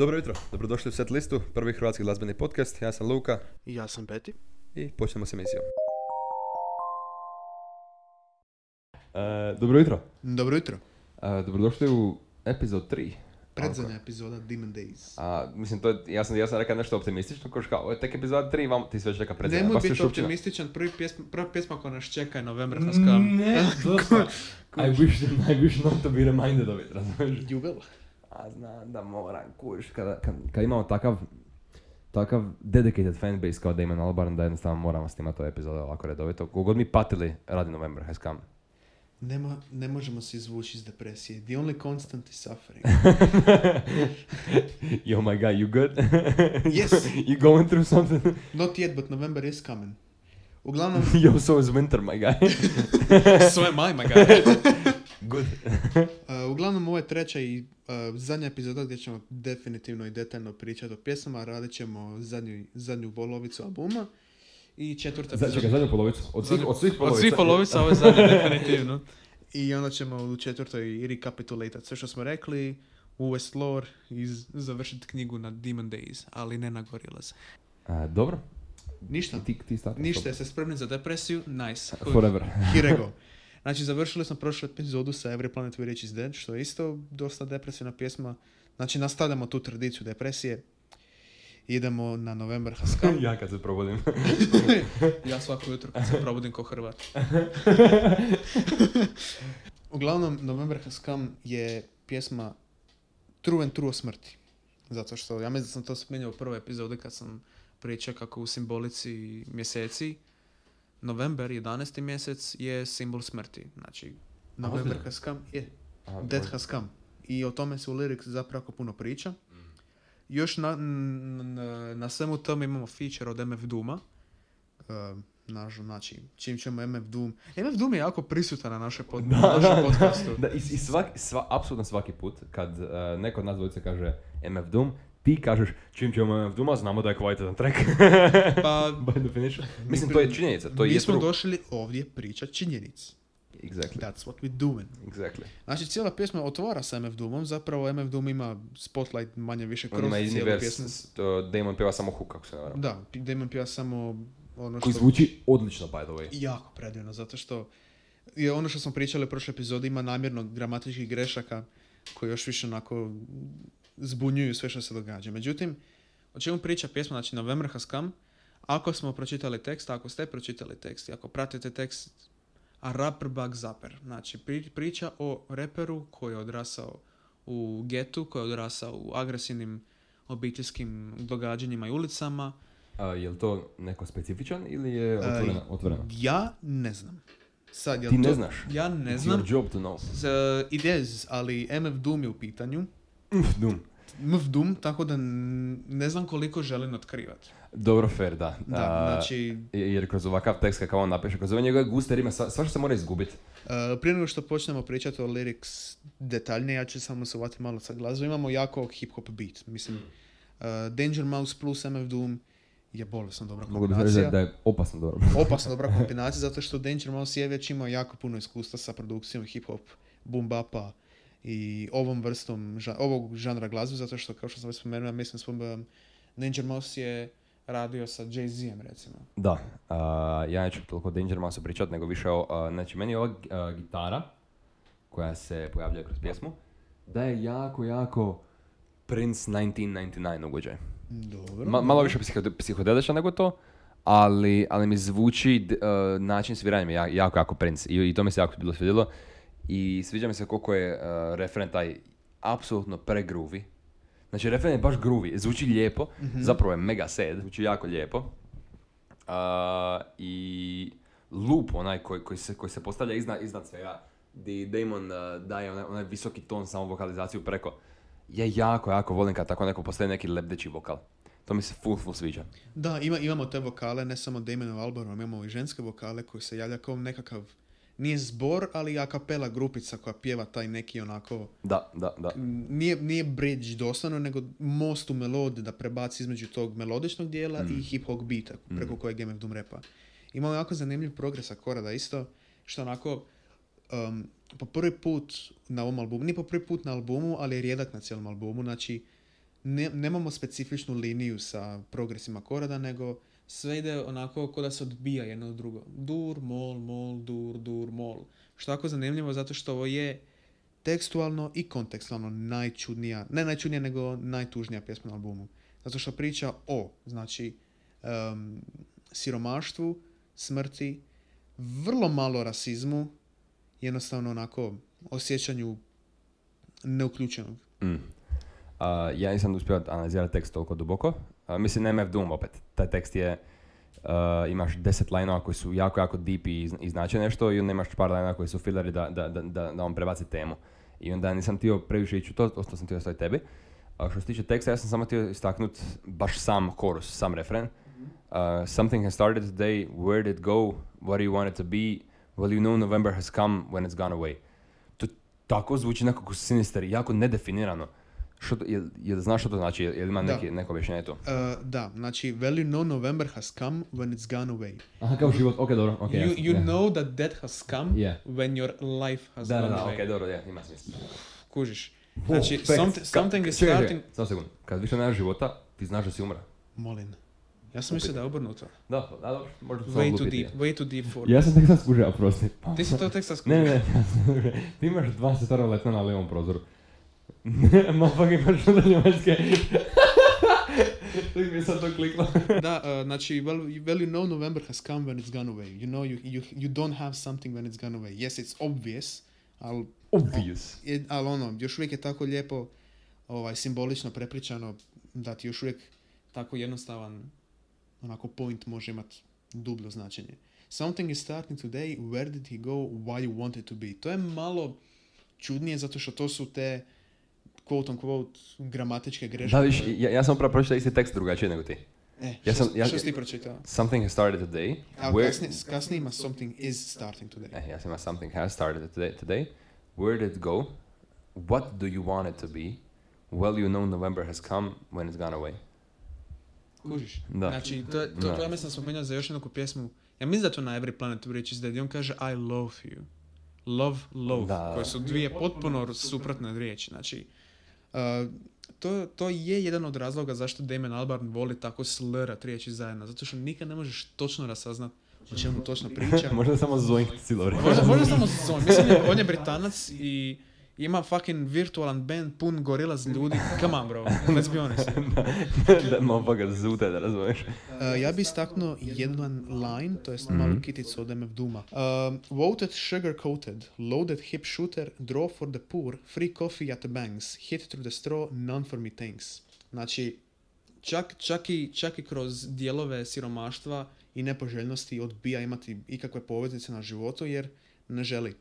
Dobro jutro, dobrodošli u Set listu, prvi hrvatski glazbeni podcast. Ja sam Luka I ja sam Peti. i počnemo s emisijom. E, dobro jutro, Dobro jutro. e, dobrodošli u epizod 3. Predzadnja epizoda Demon Days. A, mislim, to je, ja sam, ja sam rekao nešto optimistično, koš kao, ovo je tek epizod 3, vam, ti sve čeka predzadnja. Nemoj biti optimističan, prvi pjesma, prva pjesma koja nas čeka je November Haskam. Mm, Ne, dosta. I wish, I wish not to be reminded of it, razumiješ? You will. Znam da moram, kužiš, kada, kad, kad imamo takav, takav dedicated fanbase kao Damon Albarn, da jednostavno moramo snimati ove epizode ovako redovito. Kogod mi patili radi November has come. Nema, ne možemo se izvući iz depresije. The only constant is suffering. Yo my guy, you good? Yes. you going through something? Not yet, but November is coming. Uglavnom, Yo, so is winter, my guy. so am I, my guy. Good. Uh, uglavnom, ovo je treća i uh, zadnja epizoda gdje ćemo definitivno i detaljno pričati o pjesmama. Radit ćemo zadnju, zadnju polovicu albuma. I četvrta Za, čekaj, zadnju polovicu. Od svih, od svih polovica. Od svih polovica, ovo je zadnja definitivno. I onda ćemo u četvrtoj i rekapitulirati sve što smo rekli, uvest lore i z- završiti knjigu na Demon Days, ali ne na Gorillaz. A, dobro. Ništa. Ti, ti. Ništa, jeste spremni za depresiju? Nice. Forever. Here go. Znači, završili smo prošlu epizodu sa Every Planet We Reach is Dead, što je isto dosta depresivna pjesma. Znači, nastavljamo tu tradiciju depresije. Idemo na November Has Come. ja kad se probudim. ja svako jutro kad se probudim ko Hrvat. Uglavnom, November Has Come je pjesma True and True o smrti. Zato što, ja mislim da sam to spomenuo u prvoj epizodi kad sam pričao kako u simbolici mjeseci November, 11. mjesec, je simbol smrti. Znači, November? Has Come je A, Death. Has Come. I o tome se u lyrics zapravo puno priča. Još na, na, na svemu tome imamo feature od MF Dooma. Uh, naš, znači, čim ćemo MF Doom... MF Doom je jako prisutan na našoj pod, Da, na našem da, podcastu. Da, i, i svaki, sva, apsolutno svaki put kad uh, neko od nas dvojice kaže MF Doom, ti kažeš čim ćemo MF Dooma, znamo da je kvalitetan track. Pa, By definition. Mislim, to je činjenica, to mi je smo došli ovdje pričat činjenic. Exactly, That's what we doing. exactly. Znači, cijela pjesma otvara sa MF Doomom, zapravo MF Doom ima spotlight manje više kroz ima cijelu pjesmu. s- to Damon pjeva samo hook, kako se ne varam. Da, Damon pjeva samo ono Koji što... zvuči odlično, by the way. jako predivno, zato što je ono što smo pričali u prošloj epizodi ima namjerno gramatičkih grešaka koji još više onako zbunjuju sve što se događa. Međutim, o čemu priča pjesma, znači November Has Come, ako smo pročitali tekst, ako ste pročitali tekst i ako pratite tekst, a rapper bug zapper. Znači, pri- priča o reperu koji je odrasao u getu, koji je odrasao u agresivnim obiteljskim događanjima i ulicama. A, je li to neko specifičan ili je otvoreno? otvoreno? Ja ne znam. Sad, jel Ti ne to- znaš. Ja ne It's znam. your job to know. Z- It is, ali MF Doom je u pitanju. Doom. MF Doom, tako da ne znam koliko želim otkrivati. Dobro, fair, da. Da, A, znači, Jer kroz ovakav tekst kakav on napiše, kroz ove njegove guste rime, sva, svašta se mora izgubiti. uh, prije nego što počnemo pričati o lyrics detaljnije, ja ću samo se uvati malo sa glazbom. Imamo jako hip-hop beat. Mislim, uh, Danger Mouse plus MF Doom je bolesno dobra Mogu bi reći da- kombinacija. je opasno dobro. Opasno dobra kombinacija, zato što Danger Mouse je već imao jako puno iskustva sa produkcijom hip-hop, boom bapa i ovom vrstom, ža- ovog žanra glazbe, zato što, kao što sam već spomenuo, ja mislim spom- Danger Mouse je radio sa Jay-Z-em, recimo. Da, a, ja neću toliko Danger Mouse pričat, nego više o, a, znači meni je ova a, gitara koja se pojavlja kroz pjesmu, da je jako, jako Prince 1999 ugođaj. Dobro. Ma, malo više psihodeličan nego to, ali, ali mi zvuči d- način sviranja mi jako, jako Prince i, i to mi se jako bilo svidjelo. I sviđa mi se koliko je a, referen taj apsolutno pregroovy. Znači referen je baš groovy, zvuči lijepo, zapravo je mega sad, zvuči jako lijepo. A, I loop onaj koji, koji, se, koji se postavlja iznad, iznad svega, di Damon a, daje onaj, onaj visoki ton samo vokalizaciju preko, je jako, jako volim kad tako neko postavi neki lebdeći vokal. To mi se full, full sviđa. Da, ima, imamo te vokale, ne samo Damonov Albarn, imamo i ženske vokale koji se javlja kao nekakav, nije zbor, ali a kapela grupica koja pjeva taj neki onako, Da, da, da. nije, nije bridge doslovno, nego most u melodiju da prebaci između tog melodičnog dijela i hip-hop beata preko kojeg MF Doom repa. Imamo jako zanimljiv progres akorada isto, što onako um, po prvi put na ovom albumu, nije po prvi put na albumu, ali je rijedak na cijelom albumu, znači ne, nemamo specifičnu liniju sa progresima korada, nego sve ide onako kao da se odbija jedno od drugo. Dur, mol, mol, dur, dur, mol. Što je jako zanimljivo zato što ovo je tekstualno i kontekstualno najčudnija, ne najčudnija nego najtužnija pjesma na albumu. Zato što priča o, znači, em, siromaštvu, smrti, vrlo malo rasizmu, jednostavno onako osjećanju neuključenog. Mm. A, ja nisam uspio analizirati tekst toliko duboko. Mislim, MF Doom opet. Taj tekst je, a, imaš deset lineova koji su jako, jako deep i, i znače nešto i onda imaš par lineova koji su filleri da, da, da, da, da on prebaci temu. I onda nisam htio previše ići u to, ostao sam htio ostaviti tebi. A što se tiče teksta, ja sam samo htio istaknut baš sam chorus, sam refren. Uh, something has started today, where did it go, what do you want it to be, well you know November has come when it's gone away. To tako zvuči nekako sinister, jako nedefinirano. Što, to- jel, jel znaš što to znači, jel, jel ima Da. neki, neko objašnjenje to? E, da, znači, well you know November has come when it's gone away. Aha, kao život, ok, dobro, ok. you you know that death has come Yeah. when your life has Da, da, gone da, away. ok, dobro, je, ima smisla. Kužiš. Znači, facts. something, Ka- something is čekaj, čekaj, starting... Samo sekund. Kad više nemaš života, ti znaš da si umra. Molim. Ja sam mislio da je obrnuto. Da, da, dobro, možda sam Way too deep, way too deep for... Ja sam tek sad skužio, oprosti. Ti si to tek sad Ne, skužio. ne, skužio. Ti imaš dva sestara letna na levom prozoru. Motherfucker imaš njemačke. Tek mi je sad to kliklo. Da, uh, znači, well, well you know November has come when it's gone away. You know you, you, you don't have something when it's gone away. Yes, it's obvious, ali Obvious. je, ali ono, još uvijek je tako lijepo ovaj, simbolično prepričano da ti još uvijek tako jednostavan onako point može imati dubljo značenje. Something is starting today, where did he go, why you want it to be. To je malo čudnije zato što to su te quote on quote gramatičke greške. Da, viš, ja, ja sam upravo pročitao isti tekst drugačije nego ti. E, ja sam- ja- što si ti pročitao? Something has started today. A Where- kasnije, kasnije ima something is starting today. Eh, ja sam imao something has started today, today. Where did it go? What do you want it to be? Well, you know November has come when it's gone away. Kužiš? Da. Znači, to, to, Da. to ja mislim da spominjali za još jednu pjesmu. Ja mislim da to na Every Planet Bridge is Dead. I on kaže I love you. Love, love. Da. Koje su dvije potpuno suprotne riječi. Znači, to, to je jedan od razloga zašto Damon Albarn voli tako slrat riječi zajedno. Zato što nikad ne možeš točno rasaznat o čemu točno priča. Možda samo zoink. Možda, možda samo zon. Mislim, on je Britanac i ima fucking virtualan band pun gorilaz ljudi. Come on, bro. Let's be honest. da, motherfucker, zute, da razumiješ. Uh, ja bi istaknuo jedan line, to jest Mhm. malu kiticu od MF Duma. Um, voted sugar coated, loaded hip shooter, draw for the poor, free coffee at the banks, hit through the straw, none for me thanks. Znači, čak, čak, i, čak i kroz dijelove siromaštva i nepoželjnosti odbija imati ikakve poveznice na životu jer ne želi.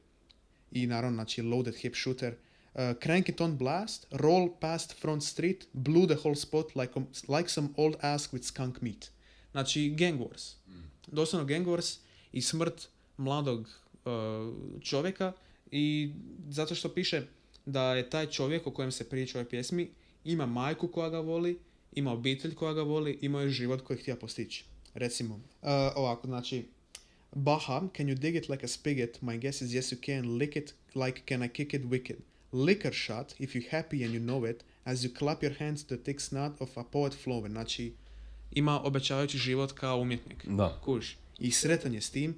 I naravno, znači, loaded hip shooter, uh, crank it on blast, roll past front street, blew the whole spot like, like some old ass with skunk meat. Znači, gang wars. Doslovno gang wars i smrt mladog uh, čovjeka i zato što piše da je taj čovjek o kojem se priča u ovoj pjesmi ima majku koja ga voli, ima obitelj koja ga voli, ima je život koji htio postići. Recimo, uh, ovako, znači, Baha, can you dig it like a spigot? My guess is yes you can. Lick it like can I kick it wicked? Liquor shot, if you're happy and you know it, as you clap your hands to the thick snot of a poet flowing. Znači, ima obećavajući život kao umjetnik. Da. Kuš. I sretan je s tim.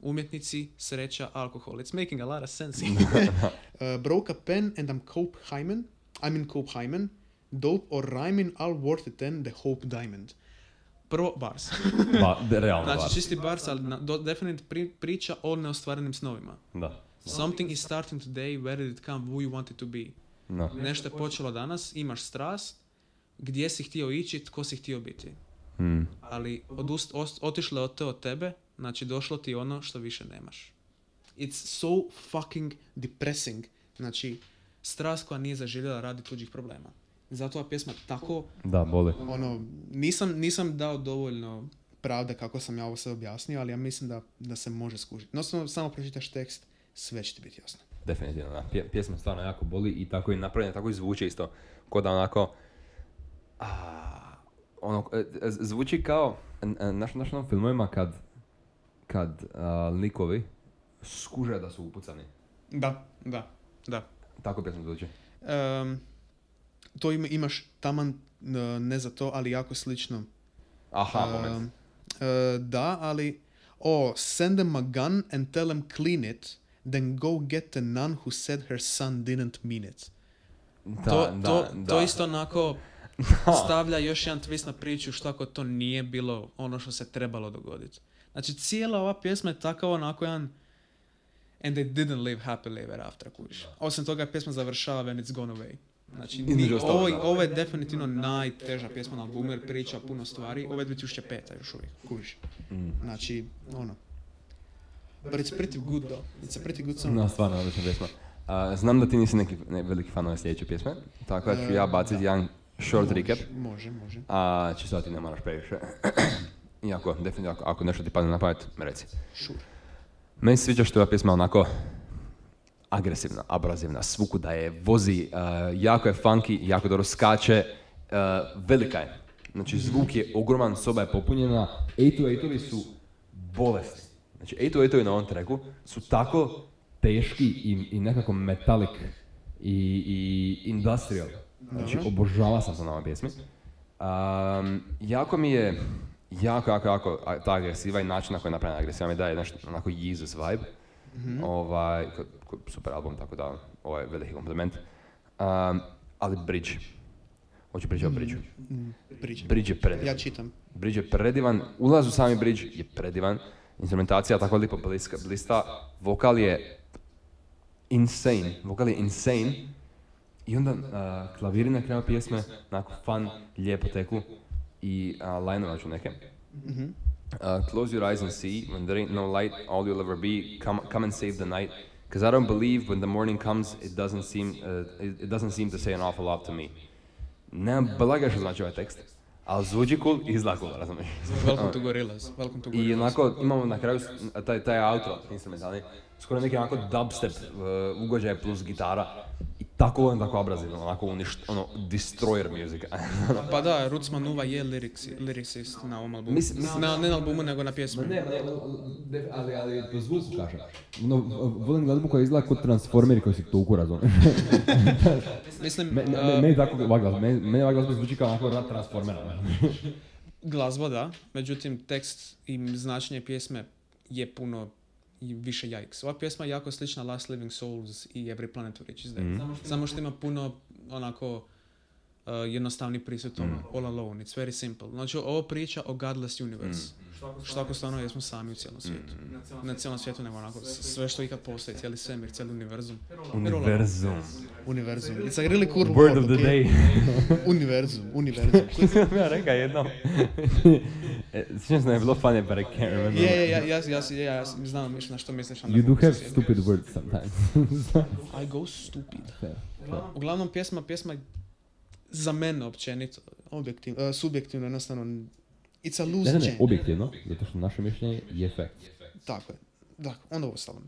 Umjetnici, sreća, alkohol. It's making a lot of sense. uh, broke a pen and I'm Cope Hyman. I'm in Cope Hyman. Dope or rhyming, all worth it then, the Hope Diamond. Prvo, bars. Ba, de, realno, Znači, bar. čisti bars, ali na, do, definitivno pri, priča o neostvarenim snovima. Da. Something is starting today, where did it come, who you want it to be. No. Nešto je počelo danas, imaš strast, gdje si htio ići, tko si htio biti. Hmm. Ali odust, os- otišlo je od te od tebe, znači došlo ti ono što više nemaš. It's so fucking depressing. Znači, strast koja nije zaživjela radi tuđih problema. Zato ova pjesma tako, Da, boli. ono, nisam, nisam dao dovoljno pravde kako sam ja ovo sve objasnio, ali ja mislim da, da se može skužiti. No, samo, samo pročitaš tekst, sve će ti biti jasno. Definitivno, da. Pje, pjesma stvarno jako boli i tako je napravljena, tako i zvuči isto. Ko da onako... A, ono, e, e, zvuči kao, n- e, znaš naš onom filmovima kad, kad a, likovi skuže da su upucani. Da, da, da. Tako pjesma zvuči. Em, to ima, imaš taman ne za to, ali jako slično. Aha, Um, moment. uh, da, ali oh, send them a gun and tell them clean it, then go get the nun who said her son didn't mean it. Da, to, da, to, da. to isto onako stavlja još jedan twist na priču što ako to nije bilo ono što se trebalo dogoditi. Znači cijela ova pjesma je takav onako jedan and they didn't live happily ever after, kužiš. Osim toga pjesma završava when it's gone away. Znači, ni, ovo, ovo je definitivno najteža pjesma na albumu jer priča puno stvari. Ovo je 2005. još uvijek, kužiš. Mm. Znači, ono. But it's pretty good though. It's a pretty good song. No, stvarno, odlična pjesma. A, znam da ti nisi neki ne, veliki fan ove sljedeće pjesme, tako da ću ja E, baciti da. jedan short Može, recap, Može, može. a čisto da ti ne moraš previše. Iako, definitivno, ako, ako nešto ti padne na pamet, reci. Sure. Meni se sviđa što je ova pjesma onako agresivna, abrazivna, svuku da je, vozi, uh, jako je funky, jako dobro skače, uh, velika je. Znači zvuk je ogroman, soba je popunjena, 808-ovi su bolesni. Znači 808-ovi na ovom treku su tako teški i, i nekako metalik i, i industrial. Znači obožava sam to na ovoj pjesmi. Um, jako mi je, jako, jako, jako a- ta agresiva i način na koji je napravljena agresiva mi daje nešto onako Jesus vibe. Ovaj, ko- ko- super album, tako da ovo je veliki kompliment. Um, ali Bridge. Hoću pričati o Bridge. Mm, Priča. Bridge je predivan. Ja čitam. Bridge je predivan, ulaz u sami Bridge je predivan. Instrumentacija tako lipo bliska, blista. Vokal je insane. Vokal je insane. I onda uh, klaviri na kraju pjesme, onako fun, lijepo teku. I uh, line ću neke. Mhm. Uh, close your eyes and see, when there ain't no light, all you'll ever be, come, come and save the night. Because I don't believe when the morning comes, it doesn't seem, uh, it, doesn't seem to say an awful lot to me. Nemam blaga što znači ovaj tekst, ali zvuči cool i izgleda cool, razumiješ? Welcome to Gorillaz. Welcome to I Gorillaz. onako imamo na kraju taj, taj outro instrumentalni, skoro neki onako dubstep uh, ugođaj plus gitara. Tako volim tako abrazivno, onako uništ, ono, destroyer music. Pa da, Roots Manuva je lyricsi, lyricist na ovom albumu. Mislim- mislim- na, ne na albumu, nego na pjesmi. ali, ali po zvuku kažem. No, volim glazbu koja izgleda kod transformeri koji si tuku, razumiješ? Mislim, Me, me, uh, meni tako ova glazba, meni, meni ova glazba zvuči kao onako rat transformera. glazba da, međutim tekst i značenje pjesme je puno i više yikes. Ova pjesma je jako slična Last Living Souls i Every Planet Which is Dead. Mhm. Samo što ima puno onako uh, jednostavni pristup. Mhm. All alone, it's very simple. Znači ovo priča o godless universe. Mhm. Što ako stvarno jesmo sami u cijelom svijetu. Ne cijelom svijetu, nego onako sve što ikad postoji, cijeli svemir, cijeli univerzum. Univerzum. Univerzum. It's a really cool Word word, of the okay? day. Univerzum, univerzum. sam ja rekao jednom. E, Sjećam se da je bilo funny, but I can't remember. Je, je, ja, ja, ja, ja, ja znam na što misliš. You do have stupid words sometimes. I go stupid. Uglavnom, pjesma, pjesma je za mene općenito, objektiv, uh, subjektivno, jednostavno, it's a loose Ne, ne, ne, jam. objektivno, zato što naše mišljenje je fact. Tako je. Da, onda uostalom.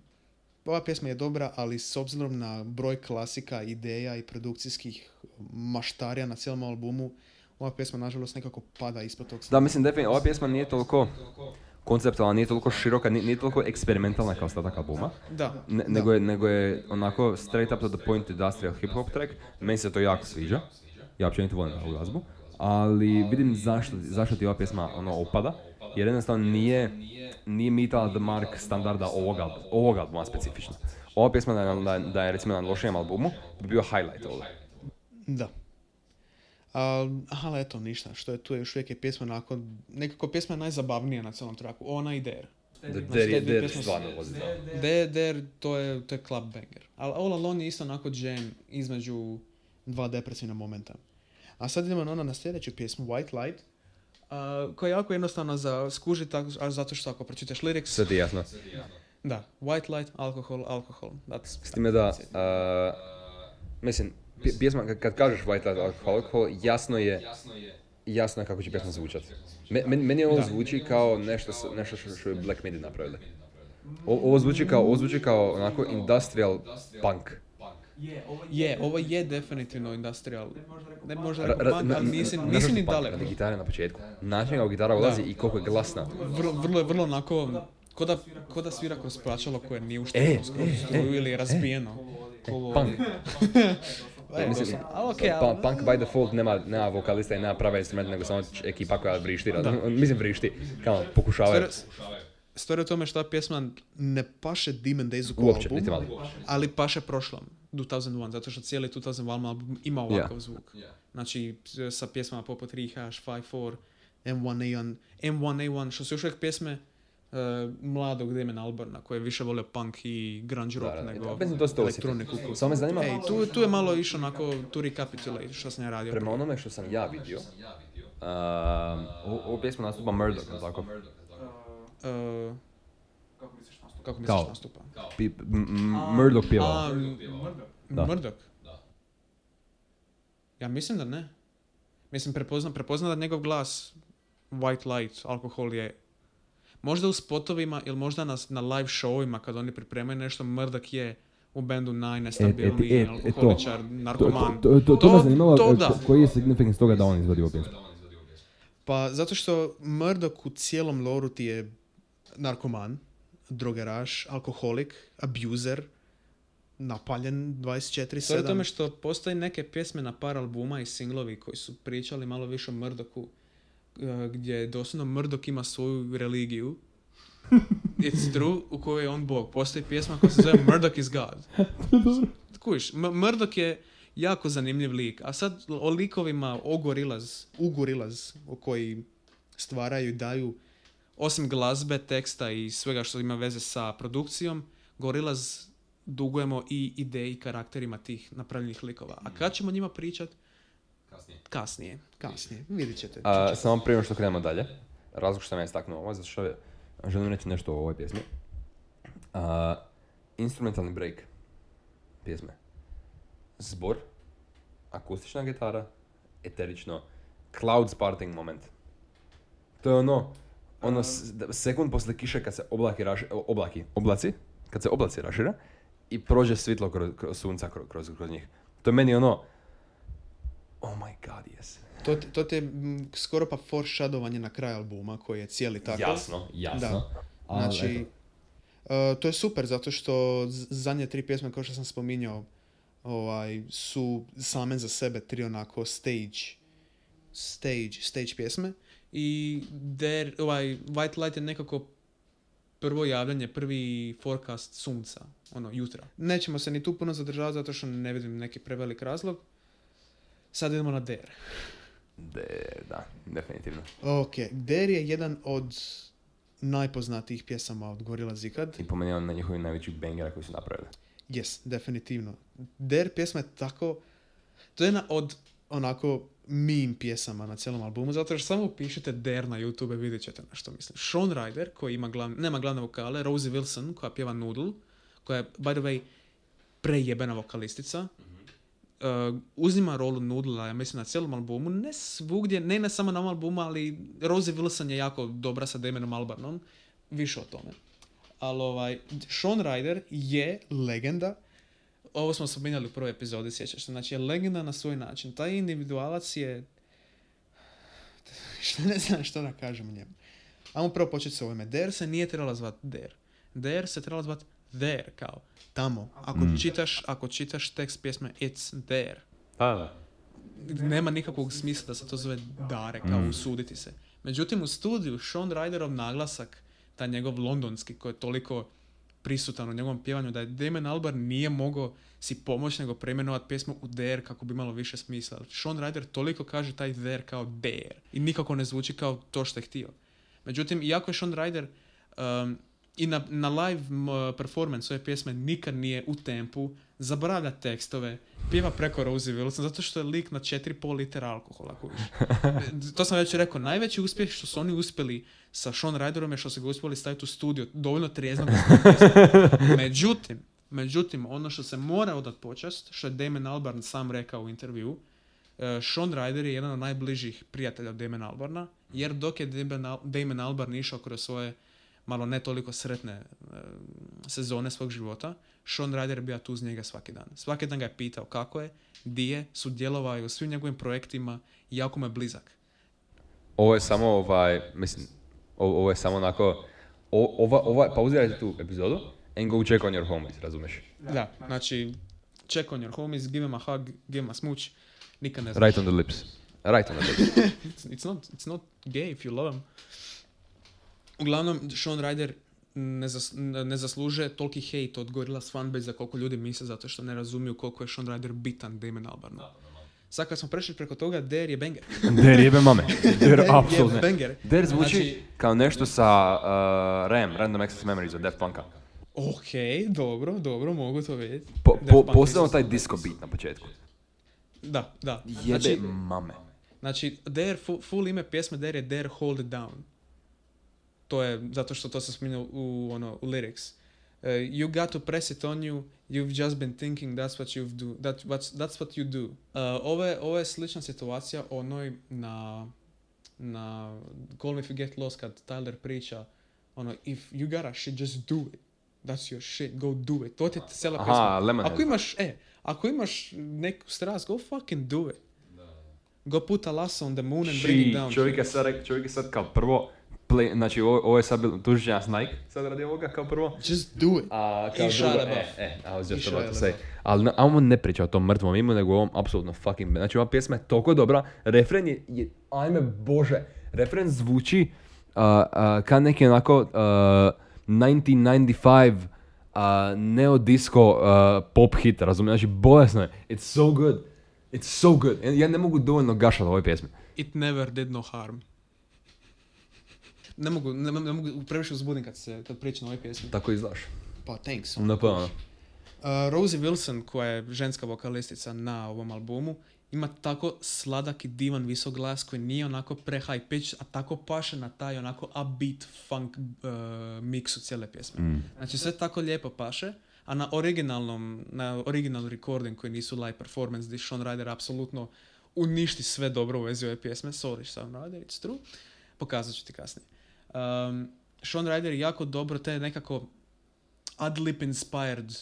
Ova pjesma je dobra, ali s obzirom na broj klasika, ideja i produkcijskih maštarija na cijelom albumu, ova pjesma nažalost nekako pada ispod tog Da, mislim, definitivno, ova pjesma nije toliko konceptualna, nije toliko široka, nije, nije toliko eksperimentalna kao ostatak albuma. Da, Ne, da. nego, je, nego je onako straight up to the point industrial hip hop track. Meni se to jako sviđa. Ja općenito volim ovu glazbu. Ali vidim zašto, zašto ti ova pjesma ono opada. Jer jednostavno nije, nije mitala the mark standarda ovog, albuma, ovog albuma specifično. Ova pjesma da je, da je, da je recimo na lošijem albumu bi bio highlight ovdje. Da. A, ali eto, ništa. Što je tu je još uvijek je pjesma onako, nekako pjesma je najzabavnija na cijelom traku. Ona i Dare. Der, Znači, der, stvarno vozi to je, to je club banger. Ali All Alone je isto onako jam između dva depresivna momenta. A sad idemo na ono na sljedeću pjesmu, White Light, a, koja je jako jednostavna za skužiti, tako- a zato što ako pročitaš Sve ti je jasno. da, White Light, alkohol, alkohol. That's, S time da, uh, mislim, pje- pjesma, kad, kad kažeš White Light Alcohol, alcohol, jasno je, jasno je kako će pjesma zvučati. Me, meni, meni ovo zvuči kao nešto, nešto što, što je Black Midi napravili. O, ovo zvuči kao, ovo zvuči kao onako industrial punk. Je, ovo je definitivno industrial. Ne možda rekao punk, na- ali nisi, na- nisi ni daleko. Gitare na početku. Način kako gitara ulazi i koliko je glasna. Vrlo, vrlo, je- vrlo onako, ko da, ko da svira kroz plaćalo koje nije E, ušteno e, skroz struju ili je razbijeno. Ovo- Punk. E, Mislim, doslovno. Ali okej, pa- ali- punk by default nema, nema vokalista i nema prave instrumente, nego samo ekipa koja vrišti. Mislim vrišti, kao pokušavaju. Stvari- Stvari u tome što ta pjesma ne paše Demon Days u Uopće, album, niti ali paše prošlom, 2001, zato što cijeli 2001 album ima ovakav Ja. zvuk. Znači, sa pjesmama poput Rehash, 5-4, M1A1, M1A1, što su još uvijek pjesme uh, mladog Damon Albarna, koji je više volio punk i grunge rock Da, da, nego da. To to elektroniku. Samo me zanima, Ej, tu, tu je malo išao onako, tu recapitulate što sam ja radio. prema onome što sam ja vidio, um, ovu, pjesmu nastupa Murdoch, tako? Uh, kako misliš Kao- nastupa? Pi- m- m- Murdoch. A, Da. Murdoch? Ja mislim da ne. Mislim, prepozna, prepozna da njegov glas White Light, alkohol je možda u spotovima ili možda na, na live showima kad oni pripremaju nešto, Murdoch je u bendu najnestabilniji, e, e, e, to. alkoholičar, narkoman. To, to, to, me zanimalo, to e, da. ko- koji je significance toga da on izvodi ovu pjesmu? Pa zato što Murdoch u cijelom loru ti je narkoman, drogeraš, alkoholik, abuser, napaljen 24-7. To je tome što postoji neke pjesme na par albuma i singlovi koji su pričali malo više o Murdochu, eh, gdje doslovno Murdoch ima svoju religiju. It's true, u kojoj je on bog. Postoji pjesma koja se zove Murdoch is God. Kužiš, M- Murdoch je jako zanimljiv lik. A sad o likovima o Gorillaz, u Gorillaz, o koji stvaraju i daju, osim glazbe, teksta i svega što ima veze sa produkcijom, Gorillaz dugujemo i ideji i karakterima tih napravljenih likova. A kad ćemo njima pričat? Kasnije. Kasnije. Vidjet ćete. A, samo prije što krenemo dalje, razlog što sam ja istaknuo ovo, zato što je- želim reći nešto o ovoj pjesmi. A, instrumentalni break pjesme. Zbor, akustična gitara, eterično, cloud parting moment. To je ono, ono sekund poslije kiše kad se oblaki, raši, oblaki, oblaci, kad se oblaci rašire i prođe svitlo kroz, kroz sunca kroz, kroz, kroz njih. To je meni ono, oh my god, yes. To, to ti je mm, skoro pa foreshadowanje na kraj albuma koji je cijeli tako. Jasno, jasno. Da. Znači, uh, to je super zato što zadnje tri pjesme kao što sam spominjao ovaj, su same za sebe tri onako stage stage, stage pjesme i der, ovaj, White Light je nekako prvo javljanje, prvi forecast sunca, ono, jutra. Nećemo se ni tu puno zadržavati zato što ne vidim neki prevelik razlog. Sad idemo na Der. de, da, definitivno. Ok, Der je jedan od najpoznatijih pjesama od Gorilla Zikad. I po meni on na njihovih najvećih bangera koji su napravili. Yes, definitivno. Der pjesma je tako... To je jedna od onako meme pjesama na cijelom albumu, zato što samo upišite Der na YouTube vidjet ćete na što mislim. Sean Ryder, koji ima glavne, nema glavne vokale, Rosie Wilson, koja pjeva Noodle, koja je, by the way, prejebena vokalistica. Uh, uzima rolu Noodle, ja mislim, na cijelom albumu, ne svugdje, ne, ne samo na ovom albumu, ali Rosie Wilson je jako dobra sa Damonom Albarnom, više o tome. Ali ovaj, Sean Ryder je legenda, ovo smo spominjali u prvoj epizodi, sjećaš se, znači je legenda na svoj način. Taj individualac je, što ne znam što da kažem njemu. Ajmo prvo početi s ovime. Der se nije trebala zvat Der. Der se trebala zvat There, kao tamo. Ako, čitaš, ako čitaš tekst pjesme It's There, Da, da. nema nikakvog smisla da se to zove dare, kao usuditi se. Međutim, u studiju Sean Ryderov naglasak, taj njegov londonski, koji je toliko prisutan u njegovom pjevanju, da je Damon Albarn nije mogao si pomoći nego preimenovat pjesmu u there kako bi imalo više smisla. Sean Ryder toliko kaže taj there kao there i nikako ne zvuči kao to što je htio. Međutim, iako je Sean Ryder um, i na, na live performance ove pjesme nikad nije u tempu, zaboravlja tekstove, pjeva preko Rosie Wilson, zato što je lik na 4,5 litera alkohola. kužiš. to sam već rekao, najveći uspjeh što su oni uspjeli sa Sean Ryderom je što su ga uspjeli staviti u studio, dovoljno trijezno. Međutim, međutim, ono što se mora odat počast, što je Damon Albarn sam rekao u intervju, e, Sean Ryder je jedan od najbližih prijatelja Damon Albarna, jer dok je Damon, Al- Damon Albarn išao kroz svoje malo ne toliko sretne e, sezone svog života, Sean Ryder bio tu uz njega svaki dan. Svaki dan ga je pitao kako je, di je, sudjelovao je u svim njegovim projektima i jako mu je blizak. Ovo je samo ovaj, mislim, ovo, je samo onako, o, ova, ova, pauzirajte tu epizodu and go check on your homies, razumeš? Da, znači, check on your homies, give him a hug, give him a smooch, nikad ne znaš. Right on the lips. Right on the lips. It's, it's not, it's not gay if you love him. Uglavnom, Sean Ryder ne, zas, ne ne zaslužuje toliki hate od Gorillaz fanbase koliko ljudi misle zato što ne razumiju koliko je Sean Ryder bitan Damon Albarnu. Sad kad smo prešli preko toga, Der je banger. Der jebe mame. Der je apsolutno. banger. Der zvuči Znači- kao nešto sa uh, RAM, Random Access Memories od Daft Punka. Ok, dobro, dobro, mogu to vidjeti. Po, po, posebno taj disco beat na početku. Da, da. Jebe Znači, mame. Znači, Dare, full, full ime pjesme Dare je Dare Hold It Down. To je, zato što to sam spominjao u, ono, u lyrics. Uh, you got to press it on you, you've just been thinking that's what you do, that, what's, that's what you do. Uh, ovo, je, ovo je slična situacija onoj na, na Call Me If You Get Lost kad Tyler priča ono, if you got a shit, just do it. That's your shit, go do it. To ti je cijela Aha, pjesma. Lemonhead. Ako imaš, e, ako imaš neku strast, go fucking do it. Go put a lasso on the moon and bring it down. čovjek je sad, čovjek je sad kao prvo, play, znači ovo, ovo je sad bilo, nas Nike sad radi ovoga kao prvo. Just do it. A I kao Shia drugo, e, e, I was I just Shia about to say. Ali na, on ne priča o tom mrtvom imu, nego o ovom apsolutno fucking, znači ova pjesma je toliko dobra, refren je, je ajme bože, refren zvuči uh, uh, kao neki onako uh, 1995 uh, neo disco uh, pop hit, razumijem, znači bolesno je, it's so good, it's so good, ja, ja ne mogu dovoljno gašati ovoj pjesmi. It never did no harm. Ne mogu, ne, ne mogu, previše uzbudim kad se, kad pričam o ovoj pjesmi. Tako izlaš. Pa, thanks. No pa. Uh, Rosie Wilson, koja je ženska vokalistica na ovom albumu, ima tako sladak i divan visok glas koji nije onako pre high pitch, a tako paše na taj onako upbeat funk uh, miksu cijele pjesme. Mm. Znači sve tako lijepo paše, a na originalnom, na original recording koji nisu live performance, gdje Sean Ryder apsolutno uništi sve dobro u vezi ove pjesme, sorry Sean Ryder, it's true, pokazat ću ti kasnije. Um, Sean Ryder jako dobro te nekako adlib inspired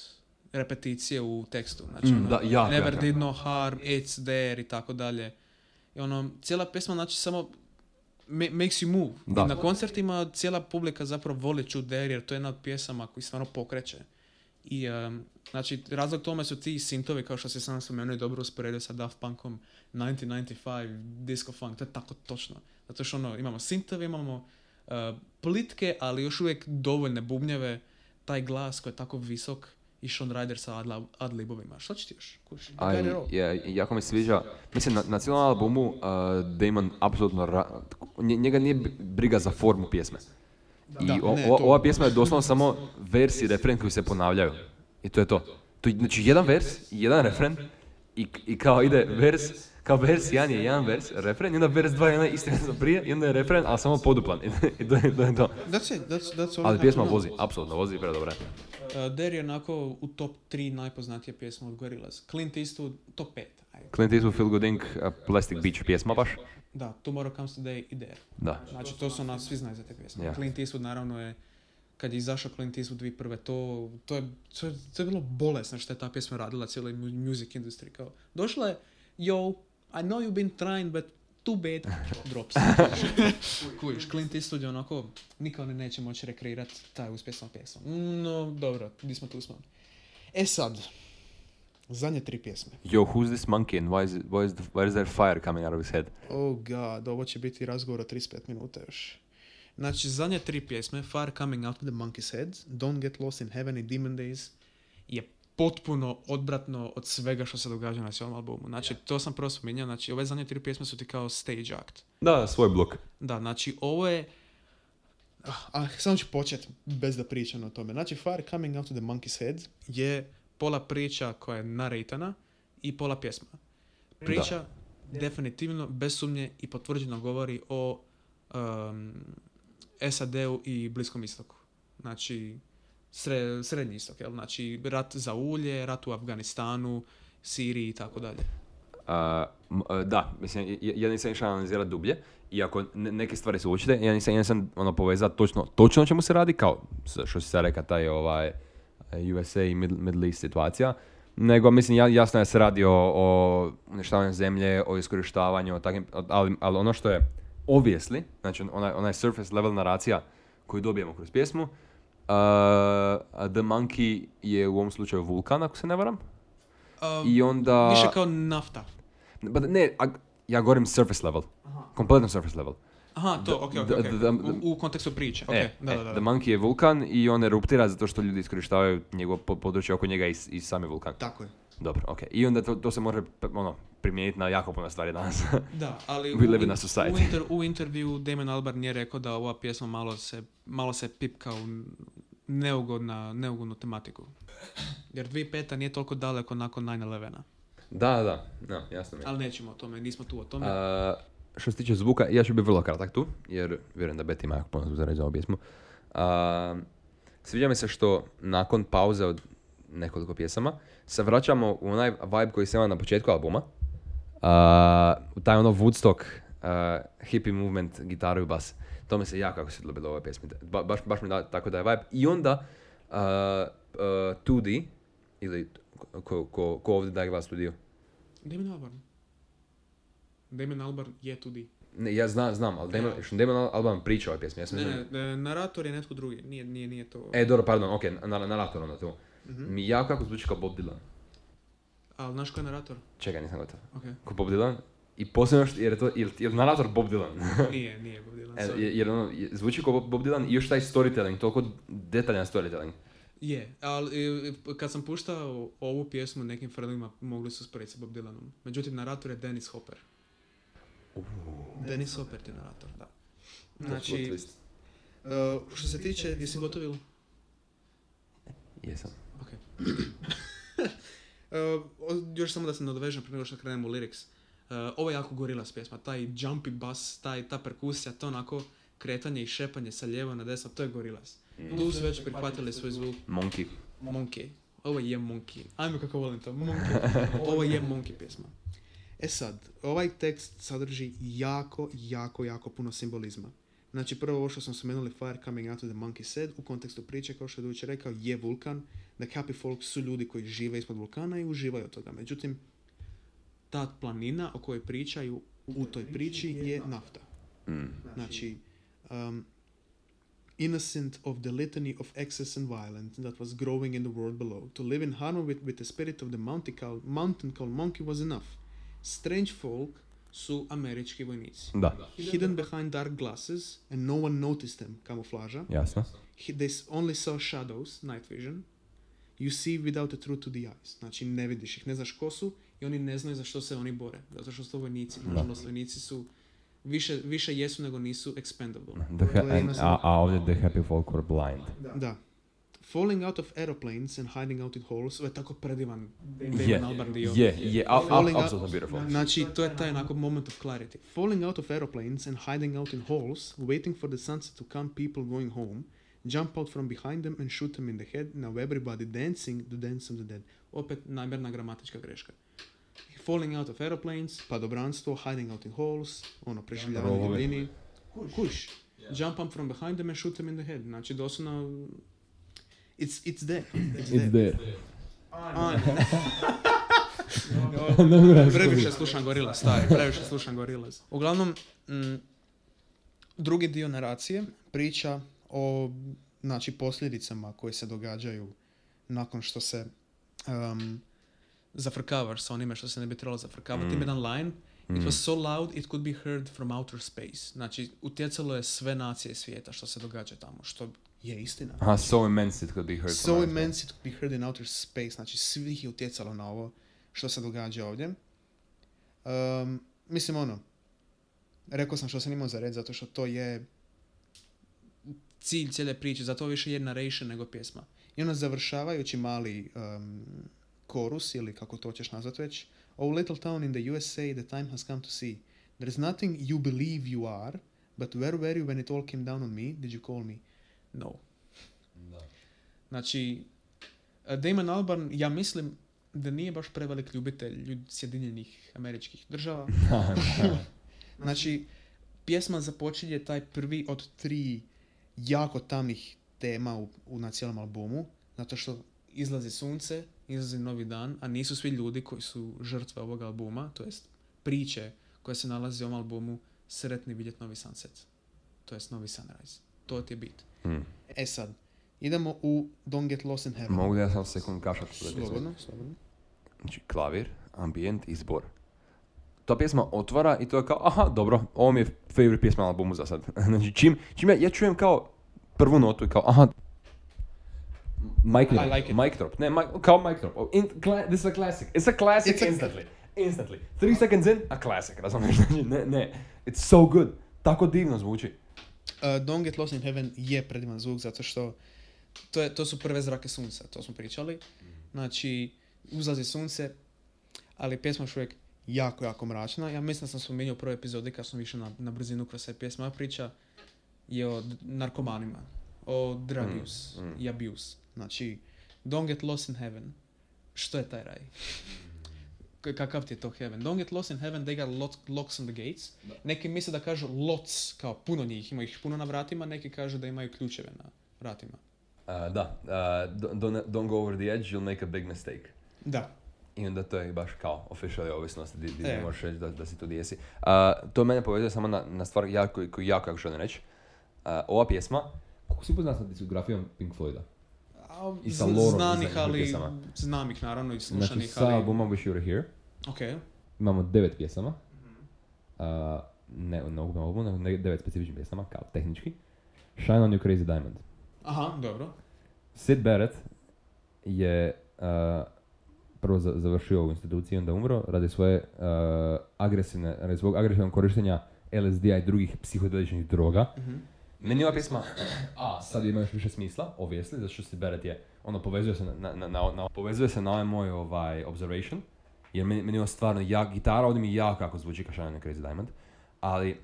repeticije u tekstu. Znači, Mm, ono, da, jako, Never jako. did no harm, it's there i tako dalje. I ono, cijela pjesma znači samo ma- makes you move. Da. I na koncertima cijela publika zapravo voli čuti There jer to je jedna od pjesama koji stvarno pokreće. I um, znači razlog tome su ti sintovi kao što se sam spomenuo i dobro usporedio sa Daft Punkom 1995 disco funk, to je tako točno. Zato što ono, imamo sintove, imamo uh, plitke, ali još uvijek dovoljne bubnjeve, taj glas koji je tako visok i Sean Ryder sa adla, adlibovima. Što će ti još? Kuš, you A, got it all. je, jako mi se sviđa, mislim na, na cijelom albumu uh, Damon apsolutno, ra- nje- njega nije briga za formu pjesme. I Da, o- ne, to- ova pjesma je doslovno samo vers i refren koji se ponavljaju. I to je to. to je, znači jedan vers, i jedan refren i, i kao ide vers, kao vers jedan je jedan vers, refren, i onda vers dva je onaj isti od prije, i onda je refren, ali samo poduplan. I to je to. Je to. That's it, that's, that's all Ali pjesma vozi, apsolutno vozi predobro. je. Uh, There je onako u top 3 najpoznatije pjesme od Gorillaz. Clint Eastwood, top 5. Ajde. Clint Eastwood, Feel Good Inc., uh, Plastic Beach pjesma baš. Da, Tomorrow Comes Today i There. Da. Znači, to su nas, svi znaju za te pjesme. Ja. Clint Eastwood naravno je, kad je izašao Clint Eastwood 2001. To, to, je, to, je, to je bilo bolesno što je ta pjesma radila cijeloj mu- music industry. Kao, došla je, yo, I know you've been trying, but too bad. Drops. Kujiš, Clint Eastwood je onako, niko oni neće moći rekreirati taj uspjeh sa pjesmom. No, dobro, di smo tu smo. E sad, zadnje tri pjesme. Yo, who's this monkey and why is, it, why, is the, why is there fire coming out of his head? Oh god, ovo će biti razgovor od 35 minuta još. Znači, zadnje tri pjesme, Fire Coming Out of the Monkey's Head, Don't Get Lost in Heaven i Demon Days, je potpuno odvratno od svega što se događa na cijelom albumu. Znači, to sam prvo spominjao, znači, ove zadnje tri pjesme su ti kao stage act. Da, svoj blok. Da, znači, ovo je... Ah, ah, samo ću početi bez da pričam o tome. Znači, Fire Coming Out of the Monkey's Head je pola priča koja je narejtana i pola pjesma. Priča definitivno, bez sumnje i potvrđeno govori o um, SAD-u i Bliskom istoku. Znači, sre, srednji istok, jel? Znači, rat za ulje, rat u Afganistanu, Siriji i tako dalje. A, da, mislim, ja, nisam išao analizirati dublje, iako ne- neke stvari su učite, ja nisam, ja nisam ono, povezati točno, točno o čemu se radi, kao što si sad rekao, taj ovaj, USA i Mid- Middle East situacija, nego mislim ja, jasno je se radi o, o uništavanju zemlje, o iskorištavanju, o takvim, o- ali, ali ono što je obviously, znači onaj, onaj surface level naracija koju dobijemo kroz pjesmu, uh, The Monkey je u ovom slučaju vulkan, ako se ne varam. Um, I onda... Više kao nafta. But ne, a- ja govorim surface level. Kompletno surface level. Aha, to, ok, ok, the- ok. the- U, u kontekstu priče, e, da, e, da, da. The Monkey je vulkan i on eruptira zato što ljudi iskorištavaju njegovo po- područje oko njega i, i sami vulkan. Tako je. Dobro, ok. I onda to, to se može ono, primijeniti na jako puno stvari danas. Da, ali We u, in a u, inter, u intervju Damon Albarn je rekao da ova pjesma malo se, malo se pipka u neugodna, neugodnu tematiku. Jer 2005. nije toliko daleko nakon 9-11. da, da, da, jasno mi je. Ali nećemo o tome, nismo tu o tome. A, što se tiče zvuka, ja ću biti vrlo kratak tu, jer vjerujem da Betty ima jako puno za reći za ovu pjesmu. A, sviđa mi se što nakon pauze od nekoliko pjesama se vraćamo u onaj vibe koji se ima na početku albuma. A, u taj ono Woodstock, a, hippie movement, gitaru i bas. To mi se jako, jako svidjelo bilo u ovoj pjesmi. Ba- baš, baš mi da, tako da je vibe. I onda uh, uh, 2D, ili ko, ko, ko ovdje daje glas 2D? Damon Albarn. Damon Albarn je tu di. Ne, ja znam, znam, ali Damon, što Damon Albarn priča ovoj pjesmi, ja sam Ne, ne, ne, narator je netko drugi. Nije, nije, nije to... E, dobro, pardon, ok, na, narator onda tu. Mhm. Mi jako kako zvuči kao Bob Dylan. Ali znaš ko je narator? Čekaj, nisam gotov. Ok. Kao Bob Dylan. I posebno što, jer je to, jer, jer narator Bob Dylan. Nije, nije Bob Dylan. e, sorry. jer, jer ono, je- zvuči kao Bob, Dylan i još taj storytelling, toliko detaljan storytelling. Je, ali kad sam puštao ovu pjesmu nekim friendima mogli su usporediti sa Bob Dylanom. Međutim, narator je Dennis Hopper. Dennis Hopper je narator, da. Znači, uh, što se tiče, jesi gotov ili? Jesam. Ok. Uh, o- još samo da se nadovežem prije nego što krenemo u lyrics. Uh, ovo je jako gorilas pjesma, taj jumpy bass, taj, ta perkusija, to onako kretanje i šepanje sa lijeva na desno, to je gorilas. Tu su već prihvatili svoj zvuk Monkey. Monkey. Ovo je Monkey. Ajme kako volim to. Monkey. Ovo je Monkey pjesma. E sad, ovaj tekst sadrži jako, jako, jako puno simbolizma. Znači, prvo ovo što smo spomenuli, Fire coming out of the monkey said, u kontekstu priče, kao što je Dujić rekao, je vulkan, da happy folk su ljudi koji žive ispod vulkana i uživaju od toga. Međutim, ta planina o kojoj pričaju u toj priči je nafta. Mm. Znači, um, innocent of the litany of excess and violence that was growing in the world below. To live in harmony with, with the spirit of the mountain called, mountain called monkey was enough. Strange folk su američki vojnici. Da, Hidden behind dark glasses and no one noticed them, kamuflaža. jasno. He, they only saw shadows, night vision. You see without the truth to the eyes. Znači ne vidiš ih, ne znaš ko su i oni ne znaju za što se oni bore. Zato što su to vojnici. Nažalost, vojnici su više, više jesu nego nisu expendable. The ha- innocent. a- a ovdje the happy folk were blind. Da. Falling out of aeroplanes and hiding out in holes, ovo je tako predivan Damon Je, Albarn dio. je, je, a- a- Falling out- apsolutno beautiful. Znači, to je taj onako moment of clarity. Falling out of aeroplanes and hiding out in holes, waiting for the sunset to come, people going home, jump out from behind them and shoot them in the head, now everybody dancing the dance of the dead. Opet namjerna gramatička greška. Falling out of aeroplanes, padobranstvo, hiding out in holes, ono, preživljavanje u divljini. Kuš. Jump up from behind them and shoot them in the head. Znači, doslovno... It's, it's there. It's, there. A, Previše slušam Gorillaz, stari, previše slušam Gorillaz. Uglavnom, mm, drugi dio naracije priča o znači, posljedicama koje se događaju nakon što se um, zafrkavaš sa onime što se ne bi trebalo zafrkavati. Mm. Ima jedan line, Mm. It was so loud it could be heard from outer space. Znači, utjecalo je sve nacije svijeta što se događa tamo, što je istina. Aha, so immense it could be heard So immense it could be heard in outer space. Znači, svih je utjecalo na ovo što se događa ovdje. Um, mislim, ono, rekao sam što sam imao za red, zato što to je cilj cijele priče, zato više je narration nego pjesma. I onda završavajući mali um, korus, ili kako to ćeš nazvat već, Oh little town in the USA, the time has come to see. There is nothing you believe you are, but where were you when it all came down on me? Did you call me? No. Znači, eh, Damon Albarn, ja mislim da nije baš prevelik ljubitelj ljud Sjedinjenih američkih država. znači, pjesma započinje taj prvi od tri jako tamnih tema u, u, na cijelom albumu, zato što izlazi sunce, izlazi novi dan, a nisu svi ljudi koji su žrtve ovog albuma, to jest priče koje se nalaze u ovom albumu, sretni vidjeti novi sunset. To jest novi sunrise. To ti je bit. Mm. E sad, idemo u Don't Get Lost in Heaven. Mogu li ja samo sekund kašat? Slobodno, slobodno. znači klavir, ambijent i zbor. Ta pjesma otvara i to je kao, aha, dobro, ovo mi je favorite pjesma na albumu za sad. znači, čim, čim ja, ja čujem kao prvu notu i kao, aha, mic drop, like mic drop, ne, mic, kao mic drop. Oh, In, cla- this is a classic, it's a classic It's a- instantly, instantly. Three seconds in, a classic, razumiješ? Znači, ne, ne, it's so good, tako divno zvuči. Uh, Don't Get Lost in Heaven je predivan zvuk zato što to, je, to su prve zrake sunca, to smo pričali. Znači, uzlazi sunce, ali pjesma je još uvijek jako, jako mračna. Ja mislim da sam spomenuo u prvoj epizodi kad sam više na, na brzinu kroz sve pjesma priča je o narkomanima, o drug Mm, use mm. i abuse. Znači, Don't Get Lost in Heaven. Što je taj raj? K- Kakav ti je to heaven? Don't get lost in heaven, they got lot, locks on the gates. Neki misle da kažu lots, kao puno njih, ima ih puno na vratima, neki kažu da imaju ključeve na vratima. Uh, da, uh, don't, don't, don't go over the edge, you'll make a big mistake. Da. I onda to je baš kao officially ovisnost di, di E. ne možeš reći da, da si tu di jesi. Uh, to mene povezuje samo na, na stvar ja, koju, koju jako, jako želim reći. Uh, ova pjesma, koliko si upoznat sa diskografijom Pink Floyda? A, I sa lorom Znanih, ali, pjesama. znam ih naravno i Znači, slušanih, sa ali... albuma Wish You Were Here Ok. imamo devet pjesama. Uh, ne na ukupnom albumu, nego ne- devet specifičnih pjesama, kao tehnički. Shine on You Crazy Diamond. Aha, dobro. Sid Barrett je uh, prvo za- završio u instituciji, onda umro radi svoje uh, agresivne, radi svog agresivnog korištenja LSD-a i drugih psihodeličnih droga. Mhm. Meni je ova pjesma, a sad ima još više smisla, obviously, zato što Sid Barrett je, ono, povezuje se na, na, na, na- na- povezuje se na ovaj moj ovaj, observation, jer meni, meni je stvarno jak, gitara ovdje mi jako kako zvuči kao Shine Your Crazy Diamond, ali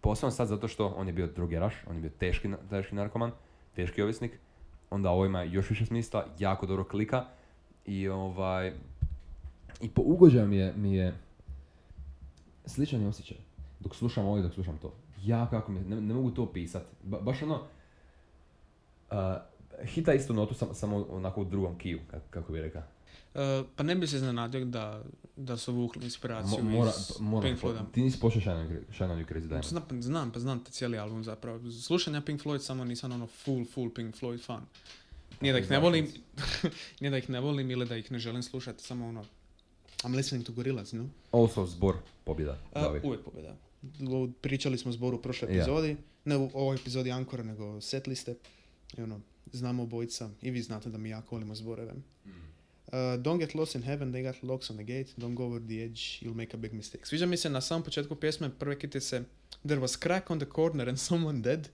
posebno sad zato što on je bio drogeraš, on je bio teški, teški narkoman, teški ovisnik, onda ovo ima još više smisla, jako dobro klika i ovaj i po ugođaju mi je, mi je sličan je osjećaj dok slušam ovo i dok slušam to. Ja kako mi, je- ne, ne mogu to opisat. Ba, baš ono, uh, hita istu notu sam, samo onako u drugom kiju, kako, kako bi rekao. E, pa ne bi se iznenadio da, da su vukli inspiraciju Mo- mora, iz moram Pink Floyda. Ti nisi počeo Shine on Your Crazy Diamond. Znam, pa- znam, pa znam te cijeli album zapravo. Slušanja Pink Floyd samo nisam ono full, full Pink Floyd fan. Nije da ih ne volim, nije da ih ne volim ili da ih ne želim slušati, samo ono, I'm listening to Gorillaz, no? Also, zbor pobjeda. Davi. uvijek pobjeda. Pričali smo o zboru u prošloj epizodi, ne u ovoj epizodi Ankora, nego set liste. I ono, znamo obojica, i vi znate da mi jako volimo zboreve. Uh, don't get lost in heaven, they got locks on the gate, don't go over the edge, you'll make a big mistake. Sviđa mi se na samom početku pjesme prve kitice There was crack on the corner and someone dead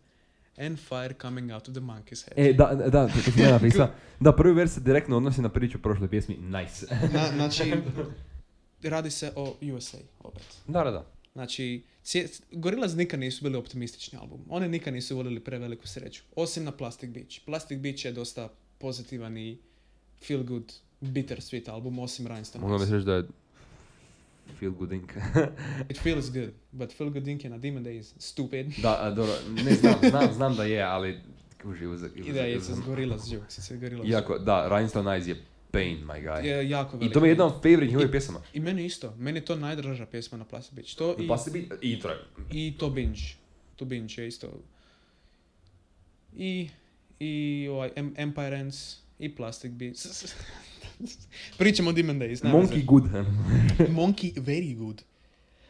and fire coming out of the monkey's head. E, da, da, to sam ja napisao. Da, prvi vers se direktno odnosi na priču o prošloj pjesmi, nice. Na, znači, radi se o USA opet. da, da, da. Znači, Gorillaz nikad nisu bili optimistični album. Oni nikad nisu volili preveliku sreću. Osim na Plastic Beach. Plastic Beach je dosta pozitivan i feel good, bittersweet album, osim Rhinestone. Bi Eyes. reći da je feel good ink. It feels good, but feel good Inc. na Demon Days, stupid. da, a, dobro, ne znam, znam, znam da je, ali kuži, uz, I da, it's a Gorillaz jokes, it's a Gorillaz Iako, da, Rhinestone Eyes je pain, my guy. Je jako I velik. to mi je jedna od favorite njihovih pjesama. I meni isto. Meni je to najdraža pjesma na Plastic Beach. To i, se bi, i to je. i to Binge. To Binge je isto. I, i ovaj Em- Empire Ends i Plastic Beach. Pričamo o Demon Days. Monkey veze. good. Monkey, very good.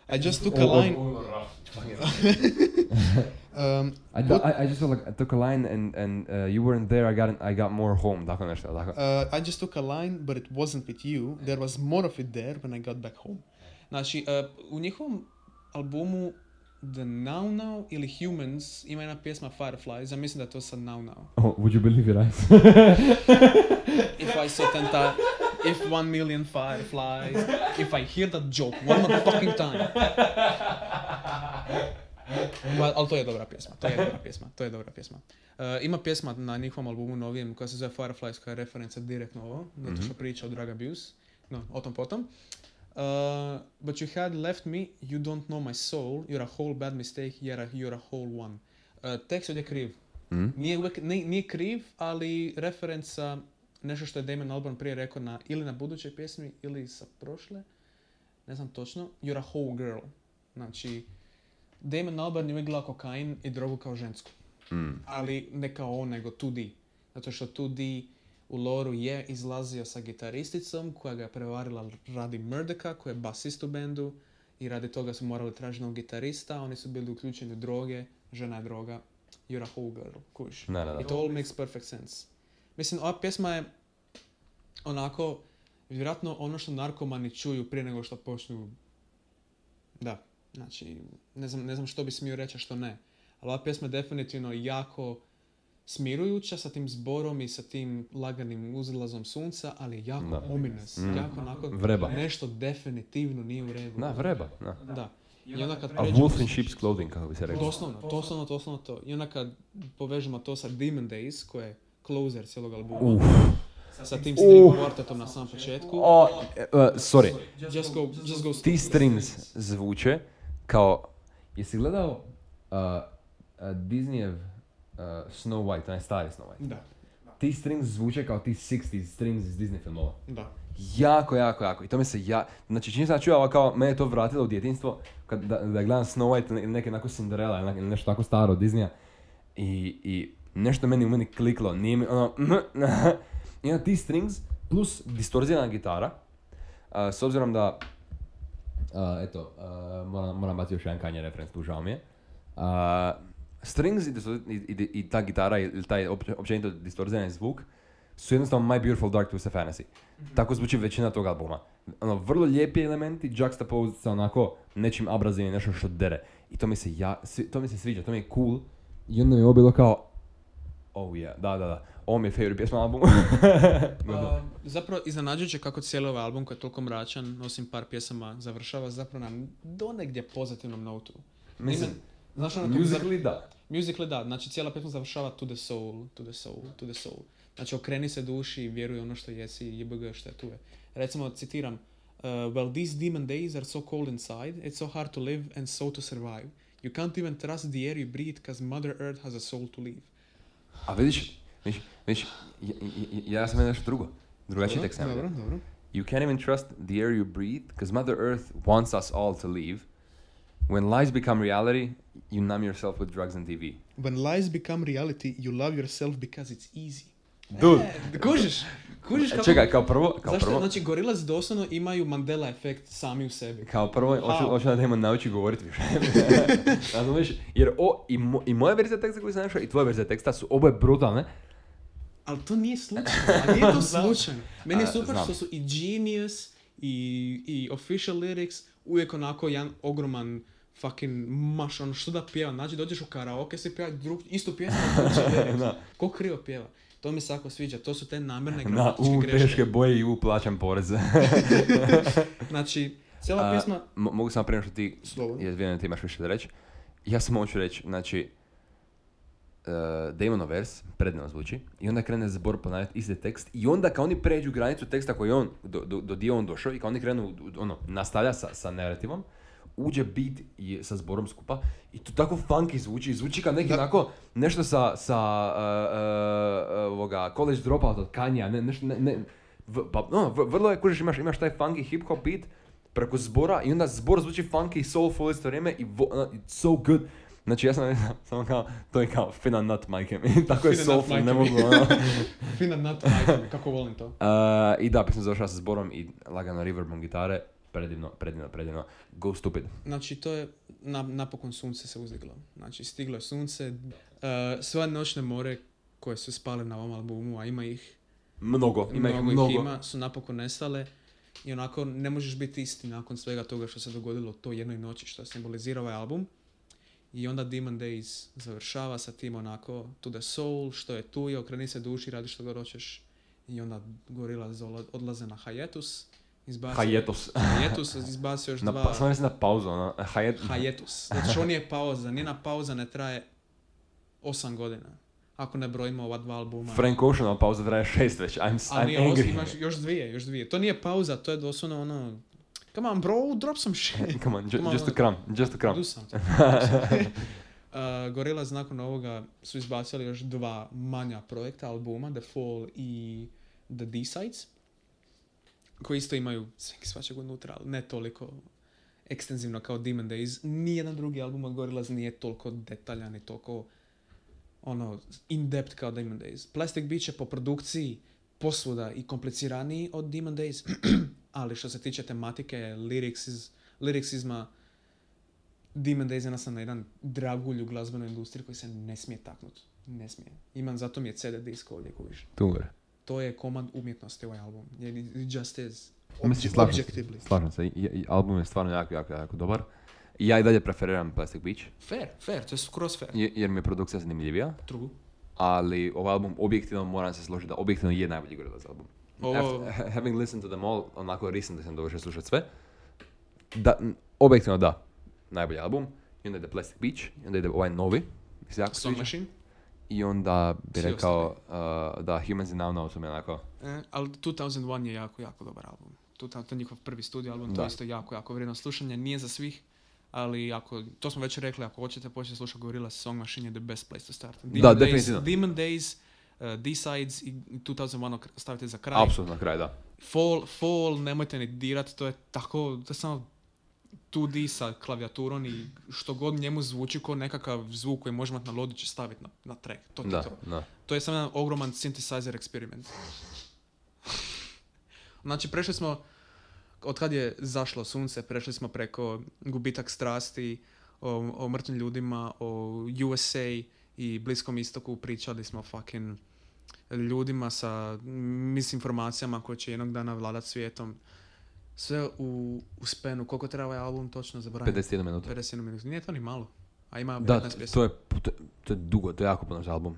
I just took a line. Um, I, do- I, I just felt like I took a line and, and uh, you weren't there, I got, I got more home, tako nešto, tako. Uh, I just took a line, but it wasn't with you. There was more of it there when I got back home. Znači, uh, u njihovom albumu The Now Now ili Humans ima jedna pjesma Fireflies, ja mislim da je to sad Now Now. Oh, would you believe it, eyes? If I saw ten ti- if one million fireflies, if I hear that joke one more fucking time. Well, ali to je dobra pjesma, to je dobra pjesma, to je dobra pjesma. Uh, ima pjesma na njihovom albumu novijem koja se zove Fireflies koja je referenca direktno ovo, zato što priča o drug abuse, no, o tom potom. Uh, but you had left me, you don't know my soul, you're a whole bad mistake, you're a, you're a whole one. Uh, tekst je kriv, Mm? nije, uvijek, nije, nije kriv, ali referenca nešto što je Damon Albarn prije rekao na, ili na budućoj pjesmi ili sa prošle, ne znam točno, You're a whole girl. Znači, Damon Albarn je uvijek gledao kokain i drogu kao žensku. Mm. Ali ne kao on, nego 2D. Zato što 2D u loru je izlazio sa gitaristicom koja ga je prevarila radi Murdeka koji je basist u bendu i radi toga su morali tražiti novog gitarista, oni su bili uključeni u droge, žena je droga, you're a whole girl, kuš. It all makes perfect sense. Mislim, ova pjesma je onako, vjerojatno ono što narkomani čuju prije nego što počnu, da, znači, ne znam, ne znam što bi smio reći, a što ne. Ali ova pjesma je definitivno jako smirujuća sa tim zborom i sa tim laganim uzlazom sunca, ali je jako Da. ominous, Mm. jako onako, Vreba. nešto definitivno nije u redu. Da, vreba. Da. Da. I onda kad A wolf in sheep's clothing, kako bi se reklo. Doslovno, doslovno, doslovno to. I onda kad povežemo to sa Demon Days, koje je closer cijelog albuma, Uf. sa tim string Uf. quartetom na samom početku, O, e, sorry, just go, just go ti strings zvuče kao... Jesi gledao uh, uh, Disneyev uh, Snow White, onaj stari Snow White? Da, Ti strings zvuče kao ti 60s strings iz Disney filmova. da. Jako, jako, jako. I to mi se ja... Znači, čini se da ali kao, mene je to vratilo u djetinstvo, kad, da, da gledam Snow White ili neke onako Cinderella ili nešto tako staro od Disneya. I, I nešto meni u meni kliklo, nije mi ono... I onda ti strings plus distorzirana gitara, a, s obzirom da... a, eto, a, moram, moram baciti još jedan Kanye reference, tu žao mi je. A, strings i, i, i, i ta gitara ili taj opće- općenito distorzirani zvuk su jednostavno My Beautiful Dark Twisted Fantasy. Tako zvuči većina tog albuma. Ono, vrlo lijepi elementi, juxtaposed sa onako nečim abrazivnim, nešto što dere. I to mi se ja, svi- to mi se sviđa, to mi je cool. I onda mi je ovo bilo kao, oh yeah, da, da, da. Ovo mi je favorite pjesma albumu. A, zapravo iznenađujuće kako cijeli ovaj album koji je toliko mračan, osim par pjesama, završava zapravo na donegdje pozitivnom notu. Mislim, Znaš ono musically da. Musically da, znači cijela pjesma završava to the soul, to the soul, to the soul. Znači okreni se duši i vjeruj ono što jesi i jebg što je tu je. Recimo citiram, uh, well these demon days are so cold inside, it's so hard to live and so to survive. You can't even trust the air you breathe cause mother earth has a soul to live. A vidiš, vidiš, vidiš, ja, ja, ja sam nešto drugo. Drugačiji tekst sam. dobro, dobro. You can't even trust the air you breathe, because Mother Earth wants us all to leave. When lies become reality, you numb yourself with drugs and TV. When lies become reality, you love yourself because it's easy. Dude. E, kužiš, kužiš kako... Čekaj, kao prvo, kao Zašto? prvo, Znači, Gorillaz doslovno imaju Mandela efekt sami u sebi. kao prvo, hoću, da Damon nauči govoriti više. Razumiješ? Jer o, i, mo, i moja verzija teksta koju sam našao i tvoja verzija teksta su oboje brutalne. Ali to nije slučajno, a nije to slučajno. Meni je super što su i Genius i, i Official Lyrics uvijek onako jedan ogroman fucking maš, ono što da pjeva. Znači dođeš u karaoke, svi pjeva drug, istu pjesmu. Da. Ko krivo pjeva? To mi se jako sviđa, to su te namjerne Na, gramatičke u, greške. teške boje i u, plaćam porez. Znači, cijela A, pjesma... mo- mogu samo prije što ti, jer vjerujem da ti imaš više da reći. Ja samo hoću reći, znači, uh, Damonov vers predivno zvuči i onda krene zbor ponavljati isti tekst i onda kad oni pređu granicu teksta koji je on, do, do, do dio on došao i kad oni krenu, ono, nastavlja sa, sa narrativom, uđe beat i sa zborom skupa i to tako funky zvuči, zvuči kao neki Da. onako nešto sa, sa uh, uh, uh, ovoga college dropout od Kanja, ne, nešto, ne, ne, v- pa, no, v- vrlo je, kužiš, imaš, imaš taj funky hip hop beat preko zbora i onda zbor zvuči funky i soulful isto vrijeme i vo, ono, it's so good. Znači ja sam samo kao, to je kao fina nut majke mi, tako je soulful, ne majke mi. mogu ono. Fina nut majka, kako volim to. Uh, I da, pisam završava sa zborom i lagano reverbom gitare, predivno, predivno, predivno. Go stupid. Znači, to je, na, napokon sunce se uzdiglo. Znači, stiglo je sunce. Uh, sve noćne more koje su spale na ovom albumu, a ima ih, Mnogo, ima ih mnogo, mnogo. ih ima, su napokon nestale. I onako, ne možeš biti isti nakon svega toga što se dogodilo to jednoj noći što simbolizira ovaj album. I onda Demon Days završava sa tim onako To the Soul, što je tu je, okreni se duši, radi što god hoćeš. I onda Gorillaz zola- odlaze na hiatus. Izbacio, Hajetos. hiatus, izbacio još Na, dva... samo mislim na pauzu, ono. Hajet... Hiatus. Znači što nije pauza. Njena pauza ne traje 8 godina. Ako ne brojimo ova dva albuma. Frank Oceanova pauza traje šest već. I'm, I'm os- angry. imaš još dvije, još dvije. To nije pauza, to je doslovno ono... Come on bro, drop some shit. Come on, Come on, just a crumb, just a crumb. Do something. Do something. uh, Gorillaz nakon ovoga su izbacili još dva manja projekta albuma, The Fall i The D-Sides, koji isto imaju svaki svačeg unutra, ali ne toliko ekstenzivno kao Demon Days. Nijedan drugi album od Gorillaz nije toliko detaljan i toliko ono, in-depth kao Demon Days. Plastic Beach je po produkciji posvuda i kompliciraniji od Demon Days, ali što se tiče tematike, lyrics lyricsizma, Demon Days je jednostavno jedan dragulj u glazbenoj industriji koji se ne smije taknuti. Ne smije. Imam, zato mi je CD disk ovdje gore. To je komad umjetnosti ovaj album. Just is. Mislim, slažem se, slažem se. I, i album je stvarno jako, jako, jako dobar. I ja i dalje preferiram Plastic Beach, Fair, fair, to je skroz fair. je- jer mi je produkcija zanimljivija. True. ali ovaj album objektivno moram se složiti da objektivno je najbolji Gorillaz album. Ovo- After, ha- having listened to them all, onako recently sam dovršio slušati sve, da, objektivno da, najbolji album, i onda ide Plastic Beach, i onda ide ovaj novi, Song Machine. I onda bi Svi rekao uh, da Humans in Now Now su mi onako, E, ali 2001 je jako, jako dobar album. To, to je njihov prvi studio album, to Da. je isto jako, jako vrijedno slušanje. Nije za svih, ali ako, to smo već rekli, ako hoćete početi slušati Gorillaz, Song Machine je the best place to start. Demon Da, Days, definitivno. Demon Days, uh, D-Sides i 2001 ok- stavite za kraj. apsolutno na kraj, da. Fall, Fall, nemojte ni dirat, to je tako, to je samo 2D sa klavijaturom i što god njemu zvuči kao nekakav zvuk koji možemo na lodiće staviti na, na track. To Da, to. da. To je samo jedan ogroman synthesizer eksperiment. Znači, prešli smo, od kad je zašlo sunce, prešli smo preko gubitak strasti, o, o mrtvim ljudima, o USA i Bliskom istoku, pričali smo fucking ljudima sa misinformacijama koje će jednog dana vladat svijetom. Sve u, u spenu. Koliko treba ovaj album točno zaboravim? 51 minuta. 51 minuta. Nije to ni malo. A ima 15 Da, pjesama. to je, to, to je dugo, to je jako puno za album.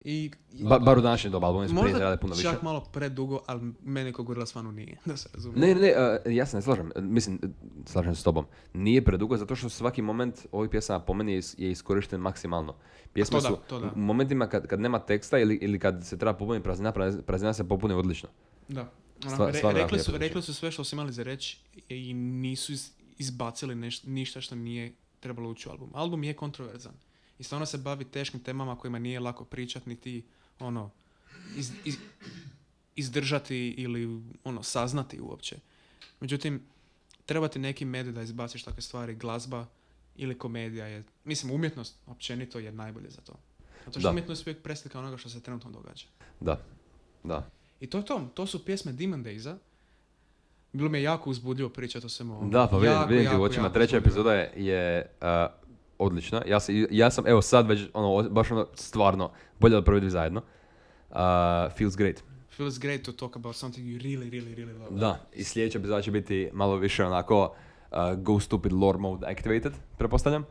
I, Ba, bar u današnje doba, albumi su prije Možda puno više. čak malo predugo, ali meni kao Gorillaz fanu nije, da se razumije. Ne, ne, ne, uh, ja se ne slažem. Mislim, slažem se s tobom. Nije predugo zato što svaki moment ovih pjesama po meni je, je iskorišten maksimalno. Pjesme to da, su to da. u momentima kad, kad nema teksta ili, ili kad se treba popuniti praznina, praz- praznina se popuni odlično. Da. Stva- re- rekli, su, rekli su sve što su imali za reći i nisu iz- izbacili neš, ništa što nije trebalo ući u album. Album je kontroverzan. I stvarno se bavi teškim temama kojima nije lako pričat, niti ono, iz, iz- izdržati ili ono, saznati uopće. Međutim, treba ti neki medij da izbaciš takve stvari, glazba ili komedija je, mislim, umjetnost općenito je najbolje za to. Zato što Da. umjetnost je uvijek preslika onoga što se trenutno događa. Da, da. I to je to, to su pjesme Demon Daysa. Bilo mi je jako uzbudljivo pričati o svemu ovome. Da, pa vidim, Jako, vidim ti u jako, očima. jako Treća uzbudljivo. epizoda je, je uh, odlična. Ja, se, ja sam, evo sad već, ono, baš ono, stvarno, bolje da prvi dvije zajedno. Uh, feels great. Feels great to talk about something you really, really, really love. Da, i sljedeća epizoda će biti malo više onako uh, Go Stupid Lore Mode Activated, pretpostavljam. Uh,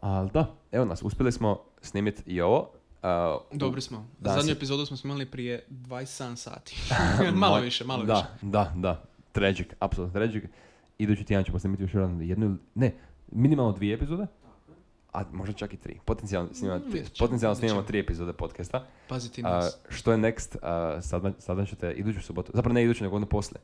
ali da, evo nas, uspjeli smo snimiti i ovo. Uh, Dobri smo. Da, Zadnju si- epizodu smo snimali prije 27 sati. malo Moj- više, malo da, više. Da, da, tragic, apsolutno tragic. Idući tjedan ćemo snimiti još jednu, ne, minimalno dvije epizode. A možda čak i tri. Potencijalno snimamo, Mm, tri- vidjet ćemo, potencijalno snimamo tri epizode podcasta. Paziti nas. što je next? Uh, sad, sad ćete iduću subotu, zapravo ne iduću nego ono poslije.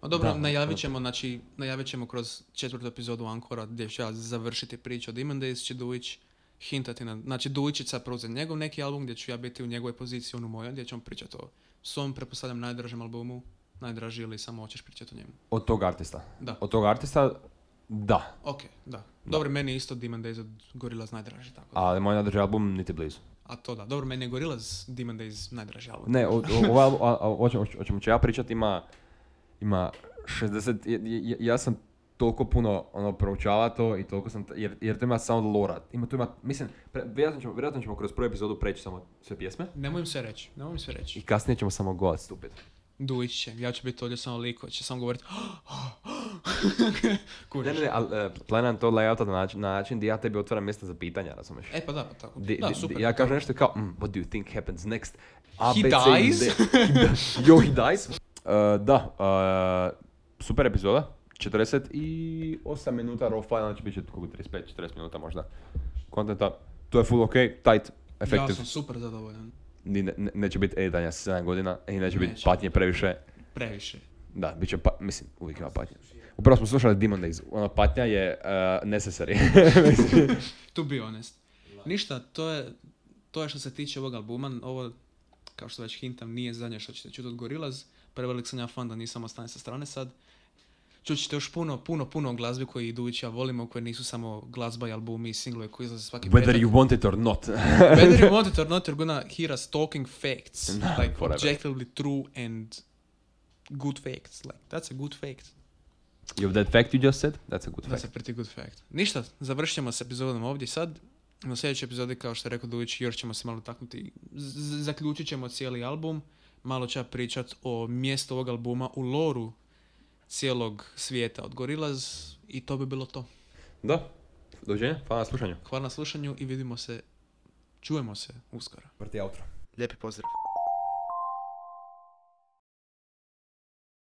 A dobro, da, najavit ćemo, znači, najavit ćemo kroz četvrtu epizodu Ankora gdje ću ja završiti priču o Demon Days, će Dujić hintati na, znači će sad preuzeti njegov neki album gdje ću ja biti u njegovoj poziciji, on u mojoj, gdje ćemo pričati o svom, pretpostavljam, najdražem albumu, najdraži ili samo hoćeš pričati o njemu. Od tog artista. Da. Od tog artista, da. Ok, da. Dobro, meni je isto Demon Days od Gorillaz najdraži, tako da. Ali moj nadrži album niti blizu. A to da. Dobro, meni je Gorillaz Demon Days najdraži album. Ne, ovaj album, o, čemu- ću ja pričati ima, ima 60, ja, ja, ja sam toliko puno ono, proučava to i toliko sam, jer, jer to ima sound lora. Ima, tu ima, mislim, pre, vjerojatno, ćemo, vjerojatno ćemo kroz prvu epizodu preći samo sve pjesme Nemoj im sve reći, nemoj im sve reći. i kasnije ćemo samo go stupid. Dujić će, ja ću biti ovdje samo liko, će samo govoriti Kužiš. Ne, ne, ne, ali uh, planiram to layouta na način, na način gdje ja tebi otvaram mjesta za pitanja, razumiješ? E pa da, pa tako. Di- da, di- super. ja kažem nešto kao, mm, what do you think happens next? A, He B, C, D. dies? Yo, he dies. Uh, da, uh, super epizoda. 48 minuta raw file, znači bit će koliko 35-40 minuta možda kontenta. To je full ok, tight, Ja efektiv. sam super zadovoljan. Ni- ne, ne- neće biti editanja 7 godina i neće biti patnje previše. Previše. Da, bit će pa, mislim, uvijek ima patnje. Upravo smo slušali Demon Days, ono patnja je uh, necessary. To be honest. Ništa, to je, to je što se tiče ovog albuma. Ovo, kao što već hintam, nije zadnje što ćete čuti od Gorillaz. Prevelik sam ja fan da nisam ostane sa strane sad. Čućete još puno, puno, puno glazbe koje Iduć ja volimo, koje nisu samo glazba i albumi i singlove koji izlaze svaki Whether petak. you want it or not. Whether you want it or not, you're gonna hear us talking facts. No, like whatever. objectively true and good facts. Like, that's a good fact. you that fact you just said? That's a good That's fact. a pretty good fact. Ništa, završit ćemo s epizodom ovdje sad. Na sljedećoj epizodi, kao što je rekao Dujić, još ćemo se malo taknuti. Z- zaključit ćemo cijeli album. Malo ja pričat o mjestu ovog albuma u loru cijelog svijeta od Gorillaz i to bi bilo to. Da. Dođenja. Hvala na slušanju. Hvala na slušanju i vidimo se, čujemo se uskoro. Vrti outro. Lijepi pozdrav.